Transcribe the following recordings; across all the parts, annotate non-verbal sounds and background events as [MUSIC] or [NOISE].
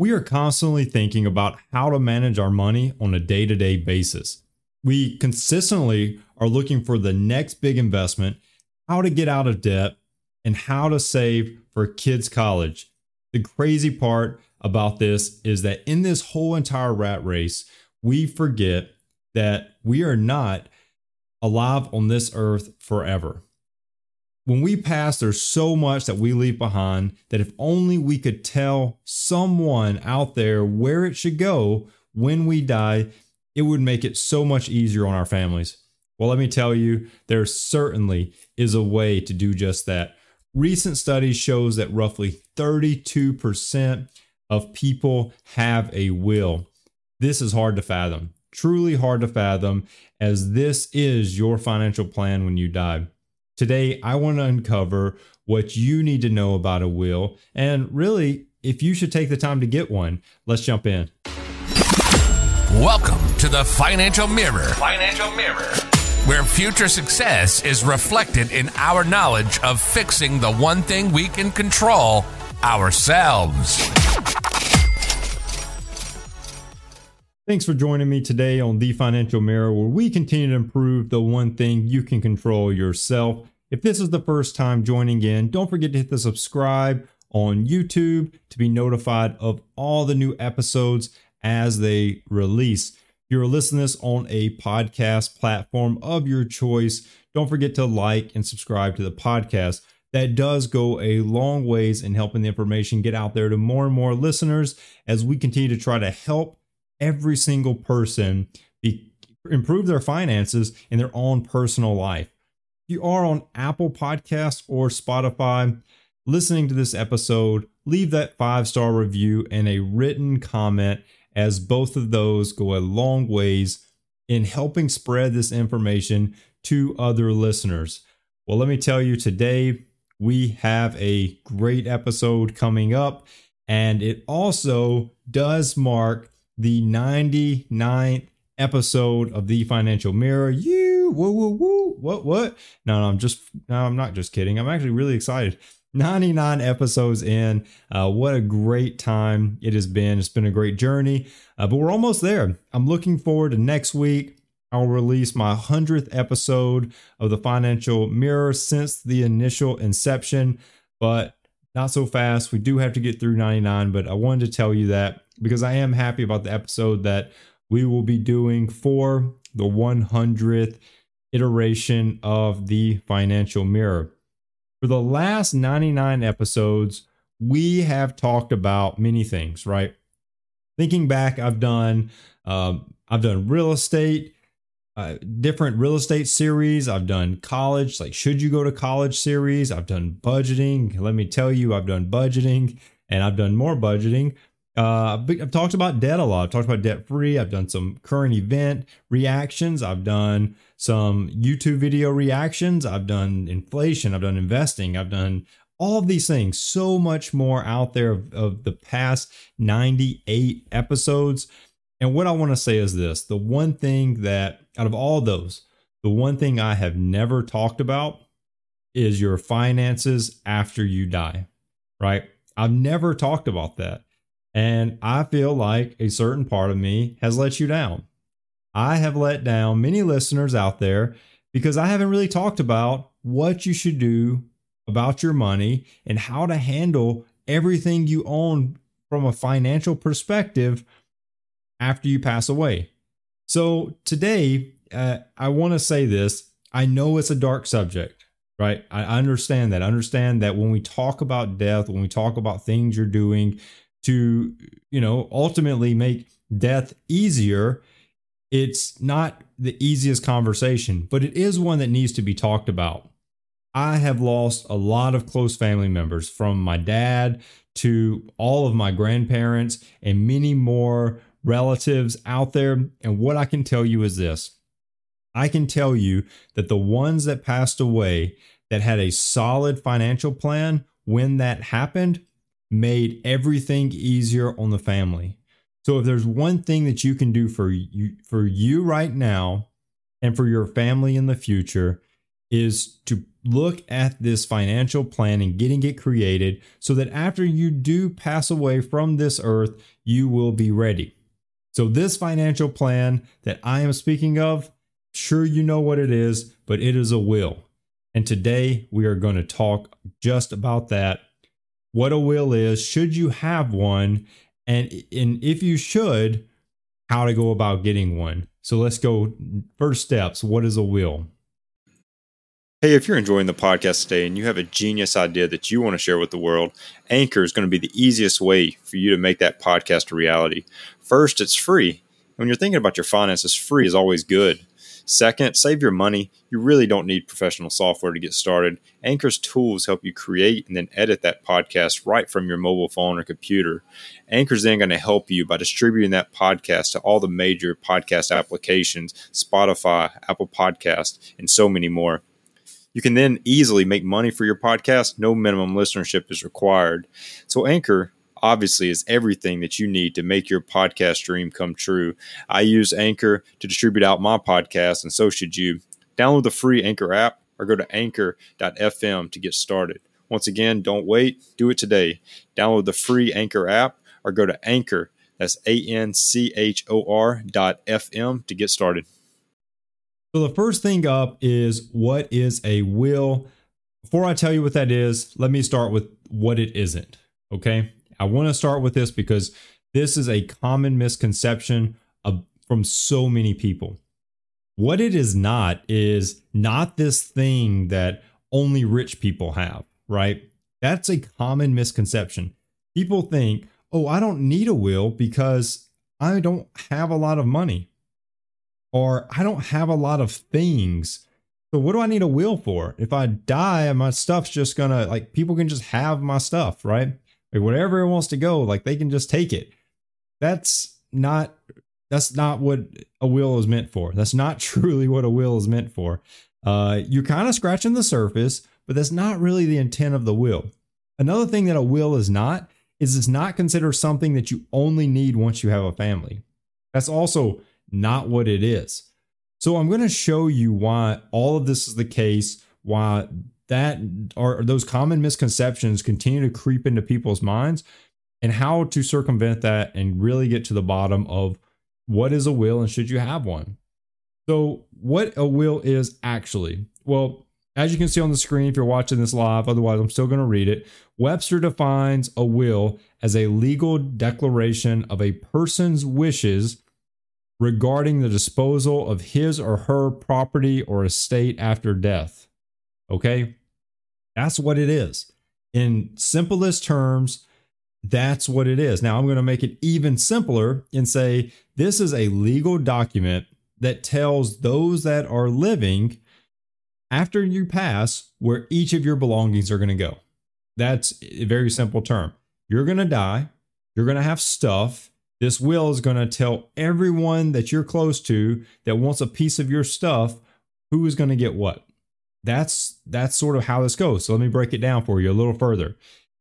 We are constantly thinking about how to manage our money on a day to day basis. We consistently are looking for the next big investment, how to get out of debt, and how to save for kids' college. The crazy part about this is that in this whole entire rat race, we forget that we are not alive on this earth forever. When we pass, there's so much that we leave behind that if only we could tell someone out there where it should go when we die, it would make it so much easier on our families. Well, let me tell you, there certainly is a way to do just that. Recent studies shows that roughly 32% of people have a will. This is hard to fathom, truly hard to fathom, as this is your financial plan when you die. Today, I want to uncover what you need to know about a will and really if you should take the time to get one. Let's jump in. Welcome to the Financial Mirror. Financial Mirror. Where future success is reflected in our knowledge of fixing the one thing we can control ourselves. Thanks for joining me today on The Financial Mirror, where we continue to improve the one thing you can control yourself. If this is the first time joining in, don't forget to hit the subscribe on YouTube to be notified of all the new episodes as they release. If you're listening this on a podcast platform of your choice, don't forget to like and subscribe to the podcast. That does go a long ways in helping the information get out there to more and more listeners as we continue to try to help every single person be, improve their finances in their own personal life. If you are on Apple Podcasts or Spotify listening to this episode, leave that five star review and a written comment, as both of those go a long ways in helping spread this information to other listeners. Well, let me tell you today, we have a great episode coming up, and it also does mark the 99th episode of the Financial Mirror. You, woo, woo, woo. What, what? No, no, I'm just, no, I'm not just kidding. I'm actually really excited. 99 episodes in. Uh, what a great time it has been. It's been a great journey, uh, but we're almost there. I'm looking forward to next week. I'll release my 100th episode of the Financial Mirror since the initial inception, but not so fast. We do have to get through 99, but I wanted to tell you that because I am happy about the episode that we will be doing for the 100th iteration of the Financial Mirror. For the last 99 episodes, we have talked about many things, right? Thinking back, I've done um, I've done real estate, uh, different real estate series. I've done college, like should you go to college series. I've done budgeting. Let me tell you, I've done budgeting, and I've done more budgeting. Uh, I've talked about debt a lot. I've talked about debt free. I've done some current event reactions. I've done some YouTube video reactions. I've done inflation. I've done investing. I've done all of these things. So much more out there of, of the past 98 episodes. And what I want to say is this the one thing that, out of all those, the one thing I have never talked about is your finances after you die, right? I've never talked about that. And I feel like a certain part of me has let you down. I have let down many listeners out there because I haven't really talked about what you should do about your money and how to handle everything you own from a financial perspective after you pass away. So today, uh, I want to say this. I know it's a dark subject, right? I understand that. I understand that when we talk about death, when we talk about things you're doing to, you know, ultimately make death easier, it's not the easiest conversation, but it is one that needs to be talked about. I have lost a lot of close family members from my dad to all of my grandparents and many more relatives out there. And what I can tell you is this I can tell you that the ones that passed away that had a solid financial plan when that happened made everything easier on the family. So if there's one thing that you can do for you for you right now and for your family in the future, is to look at this financial plan and getting it created so that after you do pass away from this earth, you will be ready. So, this financial plan that I am speaking of, sure you know what it is, but it is a will. And today we are going to talk just about that what a will is, should you have one, and, and if you should, how to go about getting one. So let's go first steps. What is a will? Hey, if you're enjoying the podcast today and you have a genius idea that you want to share with the world, Anchor is going to be the easiest way for you to make that podcast a reality. First, it's free. When you're thinking about your finances, free is always good. Second, save your money. You really don't need professional software to get started. Anchor's tools help you create and then edit that podcast right from your mobile phone or computer. Anchor's then going to help you by distributing that podcast to all the major podcast applications, Spotify, Apple Podcast, and so many more. You can then easily make money for your podcast. No minimum listenership is required. So, Anchor obviously is everything that you need to make your podcast dream come true. I use Anchor to distribute out my podcast, and so should you. Download the free Anchor app or go to anchor.fm to get started. Once again, don't wait, do it today. Download the free Anchor app or go to Anchor, that's A N C H O R dot FM to get started. So the first thing up is what is a will? Before I tell you what that is, let me start with what it isn't. Okay. I want to start with this because this is a common misconception of, from so many people. What it is not is not this thing that only rich people have, right? That's a common misconception. People think, oh, I don't need a will because I don't have a lot of money or I don't have a lot of things. So what do I need a will for? If I die, my stuff's just gonna like people can just have my stuff, right? Like whatever it wants to go, like they can just take it. That's not that's not what a will is meant for. That's not [LAUGHS] truly what a will is meant for. Uh, you're kind of scratching the surface, but that's not really the intent of the will. Another thing that a will is not is it's not considered something that you only need once you have a family. That's also not what it is. So I'm going to show you why all of this is the case, why that are those common misconceptions continue to creep into people's minds and how to circumvent that and really get to the bottom of what is a will and should you have one. So, what a will is actually? Well, as you can see on the screen if you're watching this live, otherwise I'm still going to read it. Webster defines a will as a legal declaration of a person's wishes regarding the disposal of his or her property or estate after death. Okay? That's what it is. In simplest terms, that's what it is. Now, I'm going to make it even simpler and say this is a legal document that tells those that are living after you pass where each of your belongings are going to go. That's a very simple term. You're going to die, you're going to have stuff, this will is going to tell everyone that you're close to that wants a piece of your stuff who is going to get what. That's that's sort of how this goes. So let me break it down for you a little further.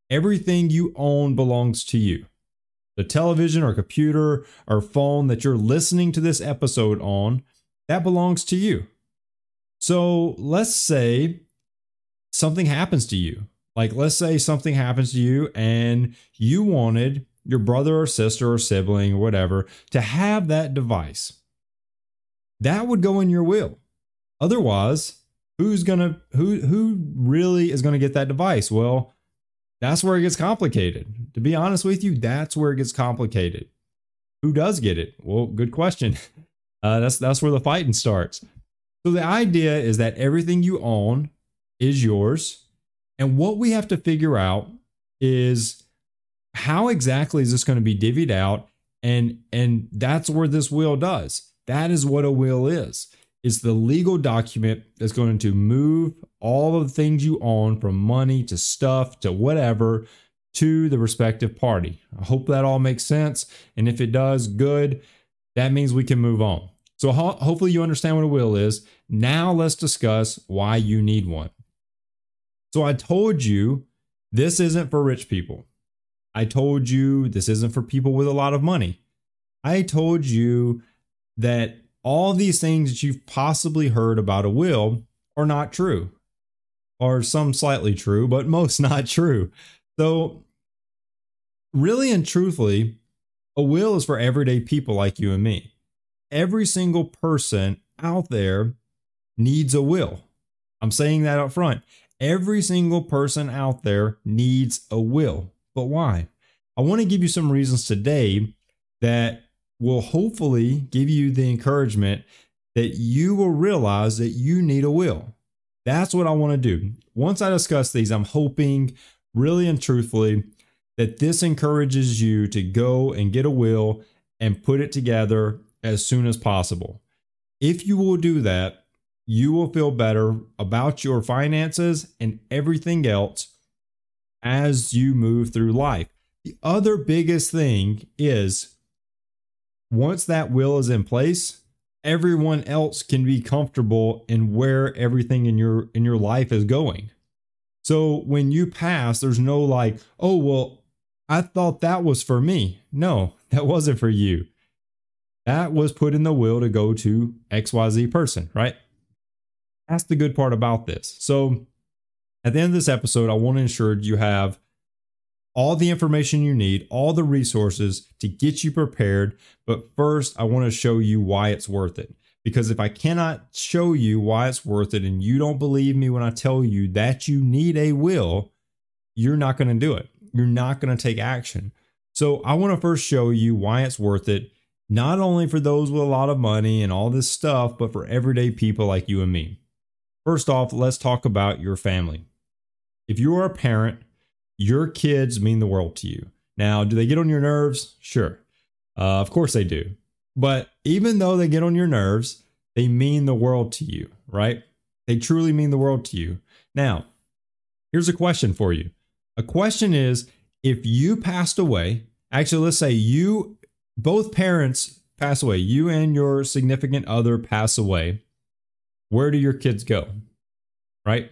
Everything you own belongs to you. The television or computer or phone that you're listening to this episode on, that belongs to you. So let's say something happens to you. Like, let's say something happens to you and you wanted your brother or sister or sibling or whatever to have that device. That would go in your will. Otherwise, who's going to who who really is going to get that device? Well, that's where it gets complicated. To be honest with you, that's where it gets complicated. Who does get it? Well, good question. [LAUGHS] Uh, that's that's where the fighting starts. So the idea is that everything you own is yours, and what we have to figure out is how exactly is this going to be divvied out? And and that's where this will does. That is what a will is. It's the legal document that's going to move all of the things you own from money to stuff to whatever to the respective party. I hope that all makes sense. And if it does good. That means we can move on. So ho- hopefully you understand what a will is. Now let's discuss why you need one. So i told you this isn't for rich people I told you this isn't for people with a lot of money. I told you that all these things that you've possibly heard about a will are not true, or some slightly true, but most [LAUGHS] not true. So, really and truthfully, a will is for everyday people like you and me. Every single person out there needs a will. I'm saying that up front. Every single person out there needs a will. But why? I want to give you some reasons today that will hopefully give you the encouragement that you will realize that you need a will. That's what I want to do. Once I discuss these, I'm hoping really and truthfully that this encourages you to go and get a will and put it together as soon as possible. If you will do that, you will feel better about your finances and everything else as you move through life. The other biggest thing is once that will is in place, everyone else can be comfortable in where everything in your in your life is going. So when you pass, there's no like, "Oh, well, I thought that was for me." No, [LAUGHS] that wasn't for you. That was put in the will to go to XYZ person, right? That's the good part about this. So at the end of this episode, I want to ensure you have all the information you need, all the resources to get you prepared. But first, I want to show you why it's worth it. Because if I cannot show you why it's worth it and you don't believe me when I tell you that you need a will, you're not going to do it. You're not going to take action. So I want to first show you why it's worth it, not only for those with a lot of money and all this stuff, but for everyday people like you and me. First off, let's talk about your family. If you are a parent, your kids mean the world to you. Now, do they get on your nerves? Sure. Uh, of course they do. But even though they get on your nerves, they mean the world to you, right? They truly mean the world to you. Now, here's a question for you. A question is if you passed away, actually, let's say you, both parents pass away, you and your significant other pass away, where do your kids go? Right?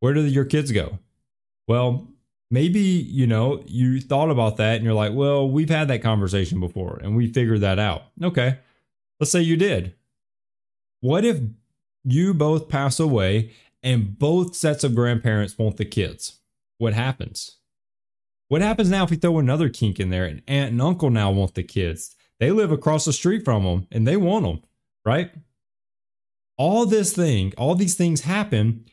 Where do your kids go? Well, maybe, you know, you thought about that and you're like, well, we've had that conversation before and we figured that out. Okay. Let's say you did. What if you both pass away and both sets of grandparents want the kids? What happens? What happens now if we throw another kink in there and aunt and uncle now want the kids? They live across the street from them and they want them, right? all this thing, all these things happen,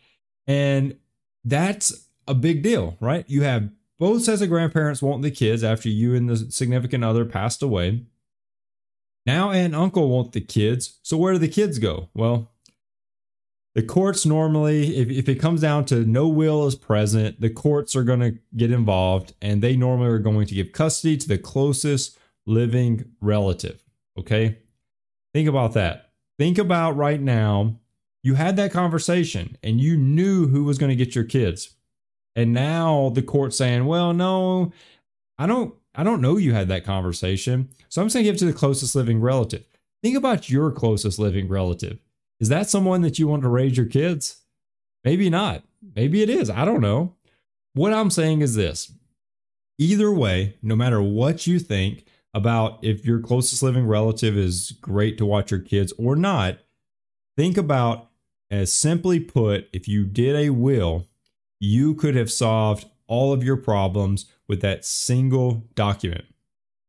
and that's a big deal, right? You have both sets of grandparents wanting the kids after you and the significant other passed away. Now aunt and uncle want the kids. So where do the kids go? Well, the courts normally, if, if it comes down to no will is present, the courts are going to get involved and they normally are going to give custody to the closest living relative. Okay. Think about that. Think about right now, you had that conversation and you knew who was going to get your kids. And now the court's saying, well, no, I don't I don't know you had that conversation. So I'm saying give it to the closest living relative. Think about your closest living relative. Is that someone that you want to raise your kids? Maybe not. Maybe it is. I don't know. What I'm saying is this either way, no matter what you think, about if your closest living relative is great to watch your kids or not, think about as simply put, if you did a will, you could have solved all of your problems with that single document.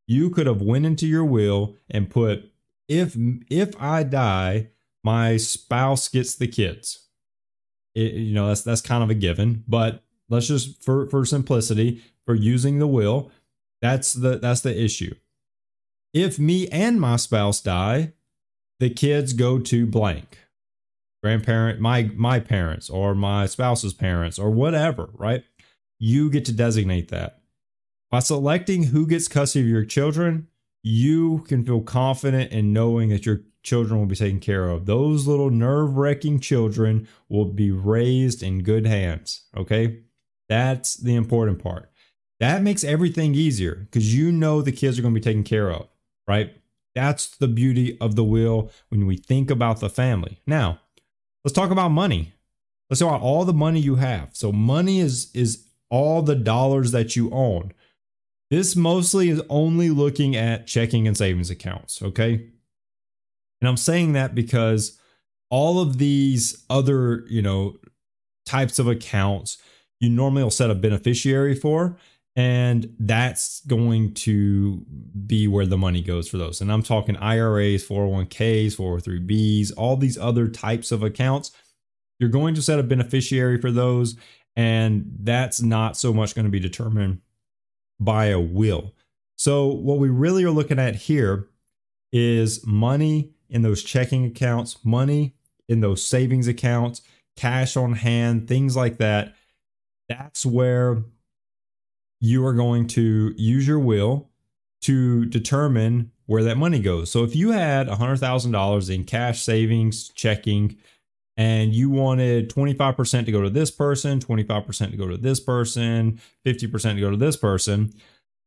You could have went into your will and put if if I die, my spouse gets the kids. It, you know, that's that's kind of a given, but let's just for for simplicity, for using the will, that's the that's the issue if me and my spouse die, the kids go to blank. Grandparent, my my parents or my spouse's parents or whatever, right? You get to designate that. By selecting who gets custody of your children, you can feel confident in knowing that your children will be taken care of. Those little nerve wracking children will be raised in good hands. Okay. That's the important part. That makes everything easier because you know the kids are going to be taken care of right? That's the beauty of the will when we think about the family. Now, let's talk about money. Let's talk about all the money you have. So money is is all the dollars that you own. This mostly is only looking at checking and savings accounts, okay? And I'm saying that because all of these other, you know, types of accounts, you normally will set a beneficiary for. And that's going to be where the money goes for those. And I'm talking IRAs, 401ks, 403bs, all these other types of accounts. You're going to set a beneficiary for those. And that's not so much going to be determined by a will. So, what we really are looking at here is money in those checking accounts, money in those savings accounts, cash on hand, things like that. That's where you are going to use your will to determine where that money goes. So if you had $100,000 in cash savings, checking, and you wanted 25% to go to this person, 25% to go to this person, 50% to go to this person,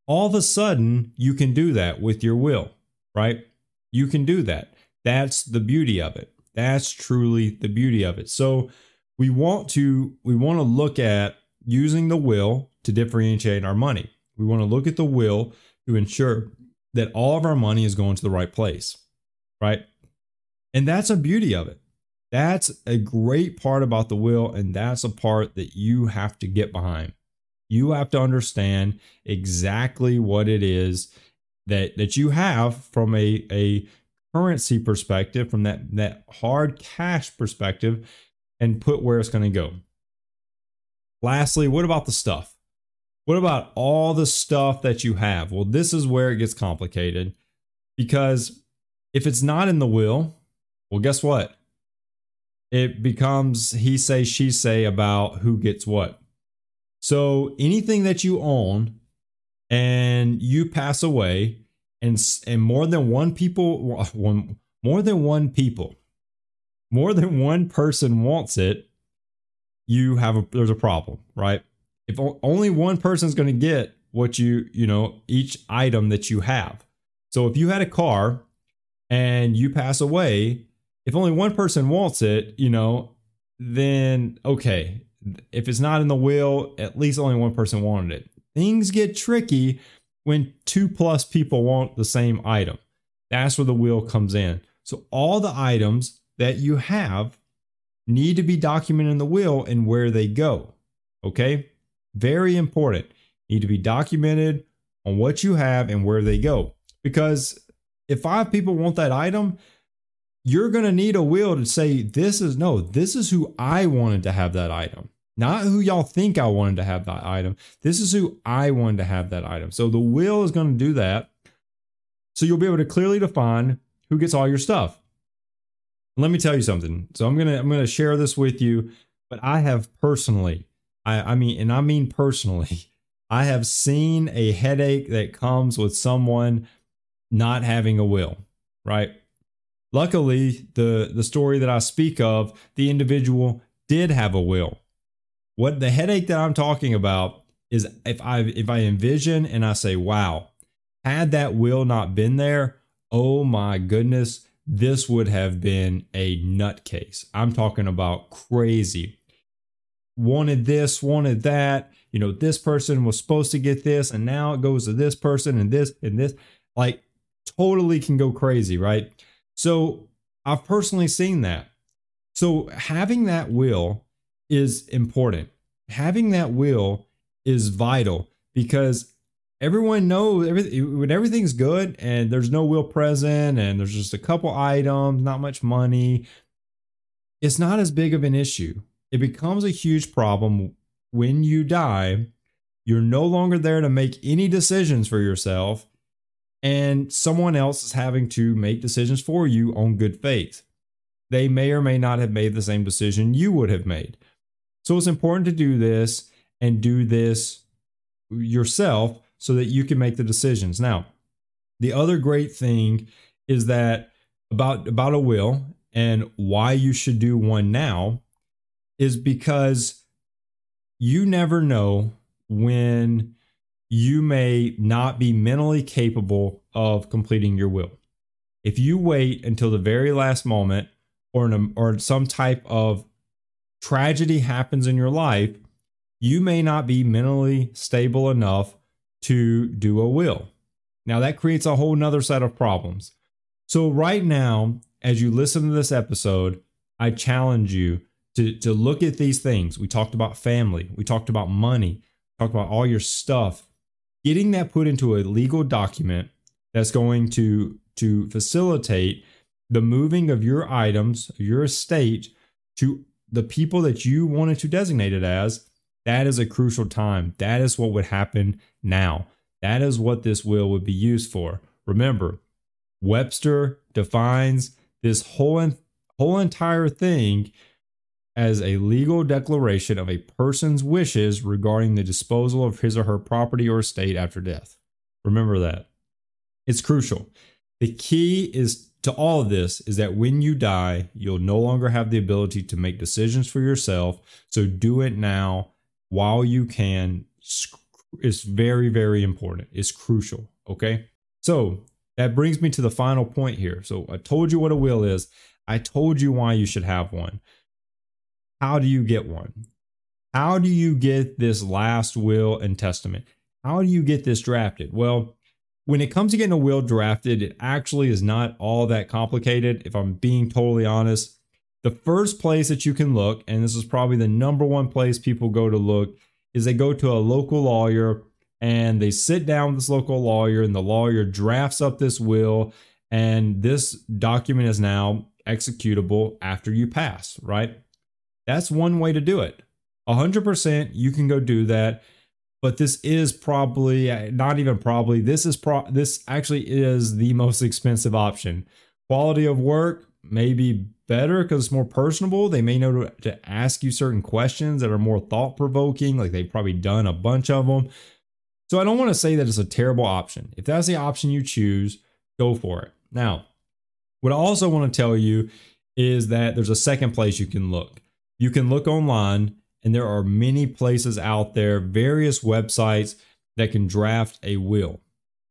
all of a sudden you can do that with your will, right? You can do that. That's the beauty of it. That's truly the beauty of it. So we want to we want to look at using the will to differentiate our money. We want to look at the will to ensure that all of our money is going to the right place, right? And that's a beauty of it. That's a great part about the will, and that's a part that you have to get behind. You have to understand exactly what it is that that you have from a, a currency perspective, from that, that hard cash perspective, and put where it's going to go. Lastly, what about the stuff? What about all the stuff that you have? Well, this is where it gets complicated because if it's not in the will, well, guess what? It becomes he say, she say about who gets what. So anything that you own and you pass away, and and more than one people, [LAUGHS] one more than one people, more than one person wants it, you have a there's a problem, right? If only one person's going to get what you you know each item that you have. So if you had a car and you pass away, if only one person wants it, you know, then okay. If it's not in the will, at least only one person wanted it. Things get tricky when two plus people want the same item. That's where the will comes in. So all the items that you have need to be documented in the will and where they go. Okay? Very important. Need to be documented on what you have and where they go. Because if five people want that item, you're going to need a will to say, this is no, this is who I wanted to have that item, not who y'all think I wanted to have that item. This is who I wanted to have that item. So the will is going to do that. So you'll be able to clearly define who gets all your stuff. Let me tell you something. So I'm gonna I'm gonna share this with you, but I have personally, I, I mean, and I mean personally, [LAUGHS] I have seen a headache that comes with someone not having a will, right? Luckily, the, the story that I speak of, the individual did have a will. What the headache that I'm talking about is if I if I envision and I say, wow, had that will not been there, oh my goodness, this would have been a nutcase. I'm talking about crazy. Wanted this, wanted that. You know, this person was supposed to get this, and now it goes to this person and this and this. Like, totally can go crazy, right? So I've personally seen that. So having that will is important. Having that will is vital because everyone knows everything when everything's good and there's no will present and there's just a couple items, not much money. It's not as big of an issue. It becomes a huge problem when you die. You're no longer there to make any decisions for yourself and someone else is having to make decisions for you on good faith. They may or may not have made the same decision you would have made. So it's important to do this and do this yourself so that you can make the decisions. Now, the other great thing is that about about a will and why you should do one now is because you never know when you may not be mentally capable of completing your will. If you wait until the very last moment or, or some type of tragedy happens in your life, you may not be mentally stable enough to do a will. Now, that creates a whole nother set of problems. So, right now, as you listen to this episode, I challenge you to, to look at these things. We talked about family, we talked about money, talked about all your stuff. Getting that put into a legal document that's going to to facilitate the moving of your items, your estate to the people that you wanted to designate it as, that is a crucial time. That is what would happen now. That is what this will would be used for. Remember, Webster defines this whole whole entire thing as a legal declaration of a person's wishes regarding the disposal of his or her property or estate after death. Remember that. It's crucial. The key is to all of this is that when you die, you'll no longer have the ability to make decisions for yourself. So do it now while you can. It's very, very important. It's crucial. Okay. So that brings me to the final point here. So I told you what a will is. I told you why you should have one. How do you get one? How do you get this last will and testament? How do you get this drafted? Well, when it comes to getting a will drafted, it actually is not all that complicated, if I'm being totally honest. The first place that you can look, and this is probably the number one place people go to look, is they go to a local lawyer and they sit down with this local lawyer and the lawyer drafts up this will and this document is now executable after you pass right that's one way to do it 100% you can go do that but this is probably uh, not even probably this is pro this actually is the most expensive option quality of work may be better because it's more personable they may know to, to ask you certain questions that are more thought provoking like they've probably done a bunch of them so I don't want to say that it's a terrible option. If that's the option you choose, go for it. Now, what I also want to tell you is that there's a second place you can look. You can look online, and there are many places out there, various websites that can draft a will.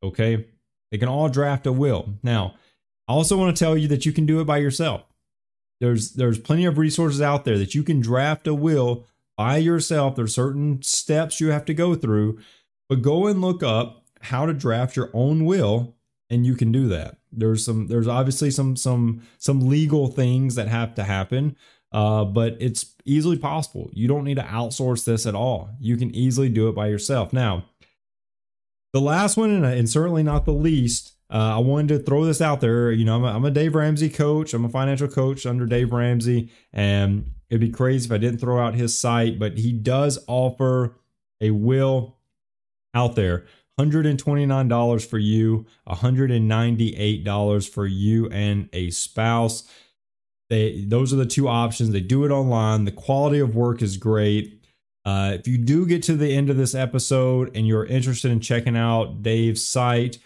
Okay? They can all draft a will. Now, I also want to tell you that you can do it by yourself. There's there's plenty of resources out there that you can draft a will by yourself. There's certain steps you have to go through but go and look up how to draft your own will and you can do that. There's some there's obviously some some some legal things that have to happen. Uh, but it's easily possible. You don't need to outsource this at all. You can easily do it by yourself. Now, the last one, and, certainly not the least, uh, I wanted to throw this out there. You know, I'm a, I'm a Dave Ramsey coach. I'm a financial coach under Dave Ramsey, and it'd be crazy if I didn't throw out his site. But he does offer a will out there. $129 for you, $198 for you and a spouse. They those are the two options. They do it online. The quality of work is great. Uh, if you do get to the end of this episode and you're interested in checking out Dave's site,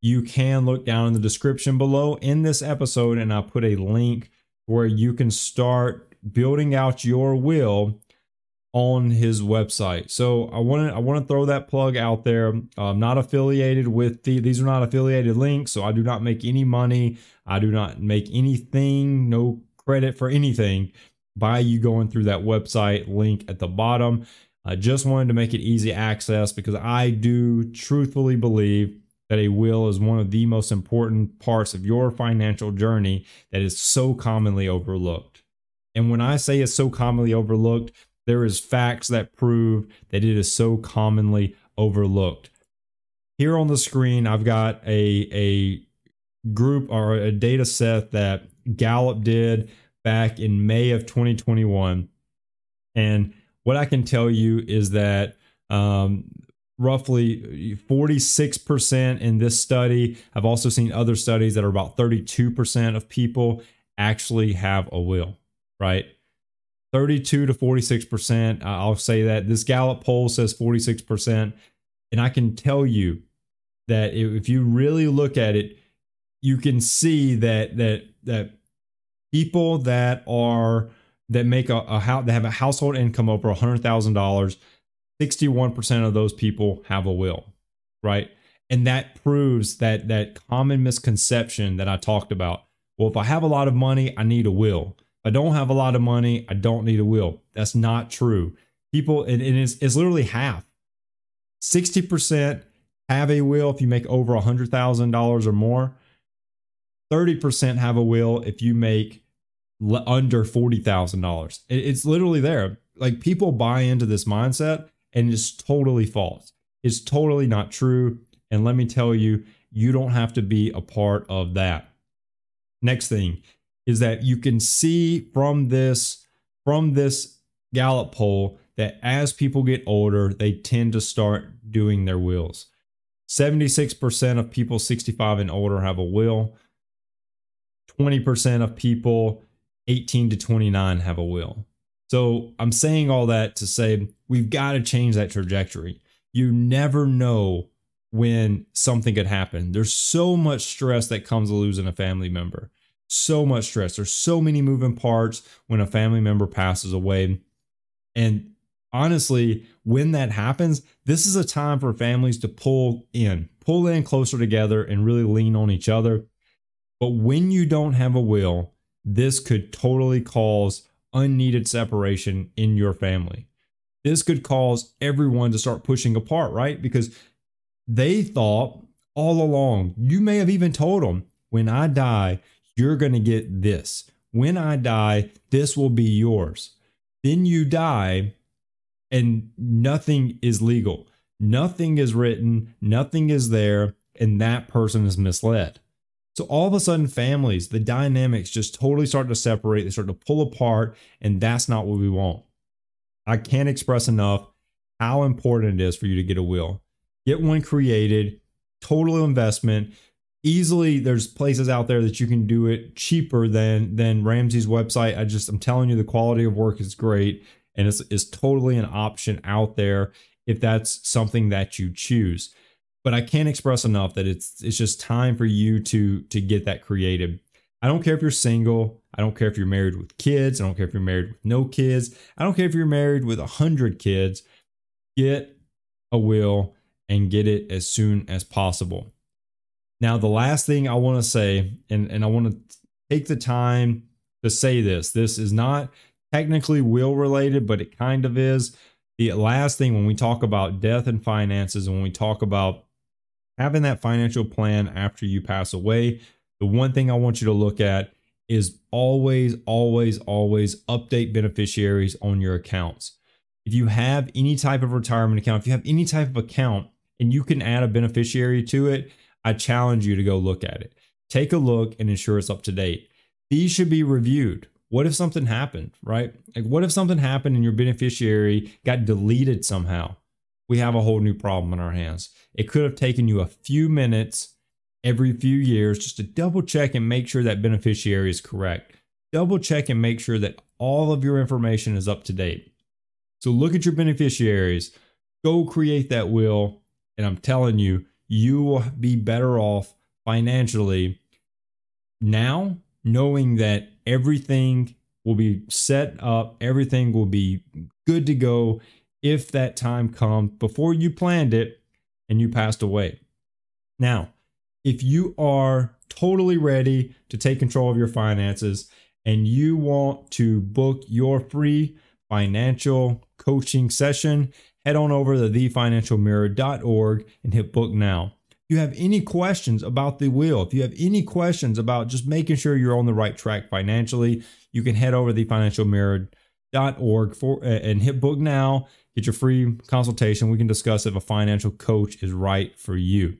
you can look down in the description below in this episode, and I'll put a link where you can start building out your will on his website. So I want to I want to throw that plug out there. I'm not affiliated with the these are not affiliated links, so I do not make any money. I do not make anything, no credit for anything by you going through that website link at the bottom. I just wanted to make it easy access because I do truthfully believe that a will is one of the most important parts of your financial journey that is so commonly overlooked. And when I say it's so commonly overlooked, there is facts that prove that it is so commonly overlooked. Here on the screen, I've got a, a group or a data set that Gallup did back in May of 2021. And what I can tell you is that um, roughly 46% in this study. I've also seen other studies that are about 32% of people actually have a will, right? 32 to 46%. I'll say that this Gallup poll says 46%. And I can tell you that if you really look at it, you can see that that that people that are that make a, a house that have a household income over $100,000, 61% of those people have a will, right? And that proves that that common misconception that I talked about. Well, if I have a lot of money, I need a will I don't have a lot of money, I don't need a will. That's not true. People, and, and it's, it's literally half. 60% have a will if you make over $100,000 or more. 30% have a will if you make under $40,000. It's literally there. Like people buy into this mindset and it's totally false. It's totally not true. And let me tell you, you don't have to be a part of that. Next thing is that you can see from this from this Gallup poll that as people get older, they tend to start doing their wills. 76% of people 65 and older have a will. 20% of people 18 to 29 have a will. So I'm saying all that to say we've got to change that trajectory. You never know when something could happen. There's so much stress that comes with losing a family member. So much stress. There's so many moving parts when a family member passes away. And honestly, when that happens, this is a time for families to pull in, pull in closer together and really lean on each other. But when you don't have a will, this could totally cause unneeded separation in your family. This could cause everyone to start pushing apart, right? Because they thought all along, you may have even told them, when I die, you're going to get this. When I die, this will be yours. Then you die, and nothing is legal. Nothing is written, nothing is there, and that person is misled. So all of a sudden, families, the dynamics just totally start to separate, they start to pull apart, and that's not what we want. I can't express enough how important it is for you to get a will. Get one created, total investment. Easily, there's places out there that you can do it cheaper than than Ramsey's website. I just I'm telling you, the quality of work is great, and it's, it's totally an option out there if that's something that you choose but I can't express enough that it's it's just time for you to to get that created. I don't care if you're single. I don't care if you're married with kids. I don't care if you're married with no kids. I don't care if you're married with a hundred kids. Get a will and get it as soon as possible. Now, the last thing I want to say, and, and I want to take the time to say this. This is not technically will related, but it kind of is. The last thing when we talk about death and finances, and when we talk about having that financial plan after you pass away, the one thing I want you to look at is always, always, always update beneficiaries on your accounts. If you have any type of retirement account, if you have any type of account and you can add a beneficiary to it, I challenge you to go look at it. Take a look and ensure it's up to date. These should be reviewed. What if something happened, right? Like, what if something happened and your beneficiary got deleted somehow? We have a whole new problem in our hands. It could have taken you a few minutes every few years just to double check and make sure that beneficiary is correct. Double check and make sure that all of your information is up to date. So look at your beneficiaries, go create that will, and I'm telling you, you will be better off financially now knowing that everything will be set up, everything will be good to go if that time comes before you planned it and you passed away. Now, if you are totally ready to take control of your finances and you want to book your free financial coaching session, head on over to thefinancialmirror.org and hit book now. If you have any questions about the will, if you have any questions about just making sure you're on the right track financially, you can head over to thefinancialmirror.org for uh, and hit book now Get your free consultation. We can discuss if a financial coach is right for you.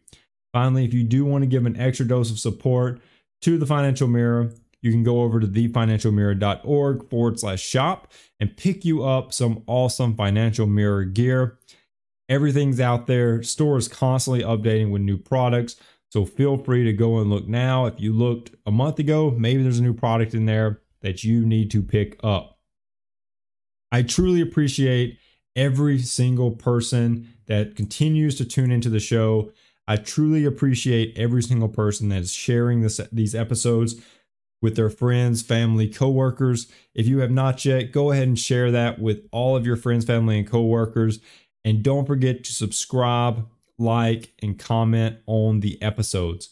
Finally, if you do want to give an extra dose of support to the Financial Mirror, you can go over to thefinancialmirror.org forward slash shop and pick you up some awesome financial mirror gear. Everything's out there. Store is constantly updating with new products. So feel free to go and look now. If you looked a month ago, maybe there's a new product in there that you need to pick up. I truly appreciate every single person that continues to tune into the show. I truly appreciate every single person that is sharing this, these episodes with their friends, family, coworkers. If you have not yet, go ahead and share that with all of your friends, family, and coworkers. And don't forget to subscribe, like, and comment on the episodes.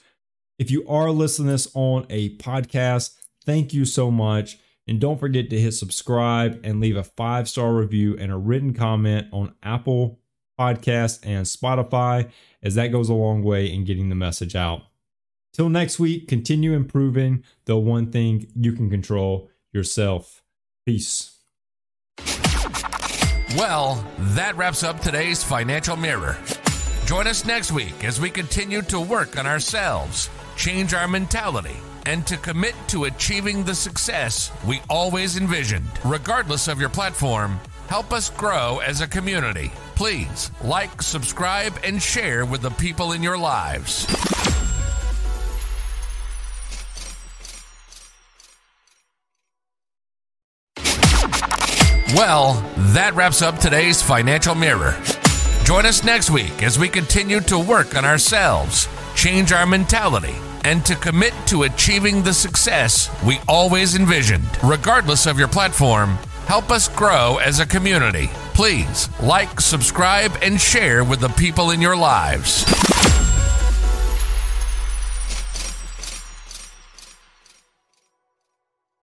If you are listening this on a podcast, thank you so much. And don't forget to hit subscribe and leave a five star review and a written comment on Apple Podcast and Spotify, as that goes a long way in getting the message out. Till next week, continue improving the one thing you can control yourself. Peace. Well, that wraps up today's Financial Mirror. Join us next week as we continue to work on ourselves, change our mentality, and to commit to achieving the success we always envisioned. Regardless of your platform, help us grow as a community. Please like, subscribe, and share with the people in your lives. Well, that wraps up today's Financial Mirror. Join us next week as we continue to work on ourselves, change our mentality, and to commit to achieving the success we always envisioned. Regardless of your platform, help us grow as a community. Please like, subscribe, and share with the people in your lives.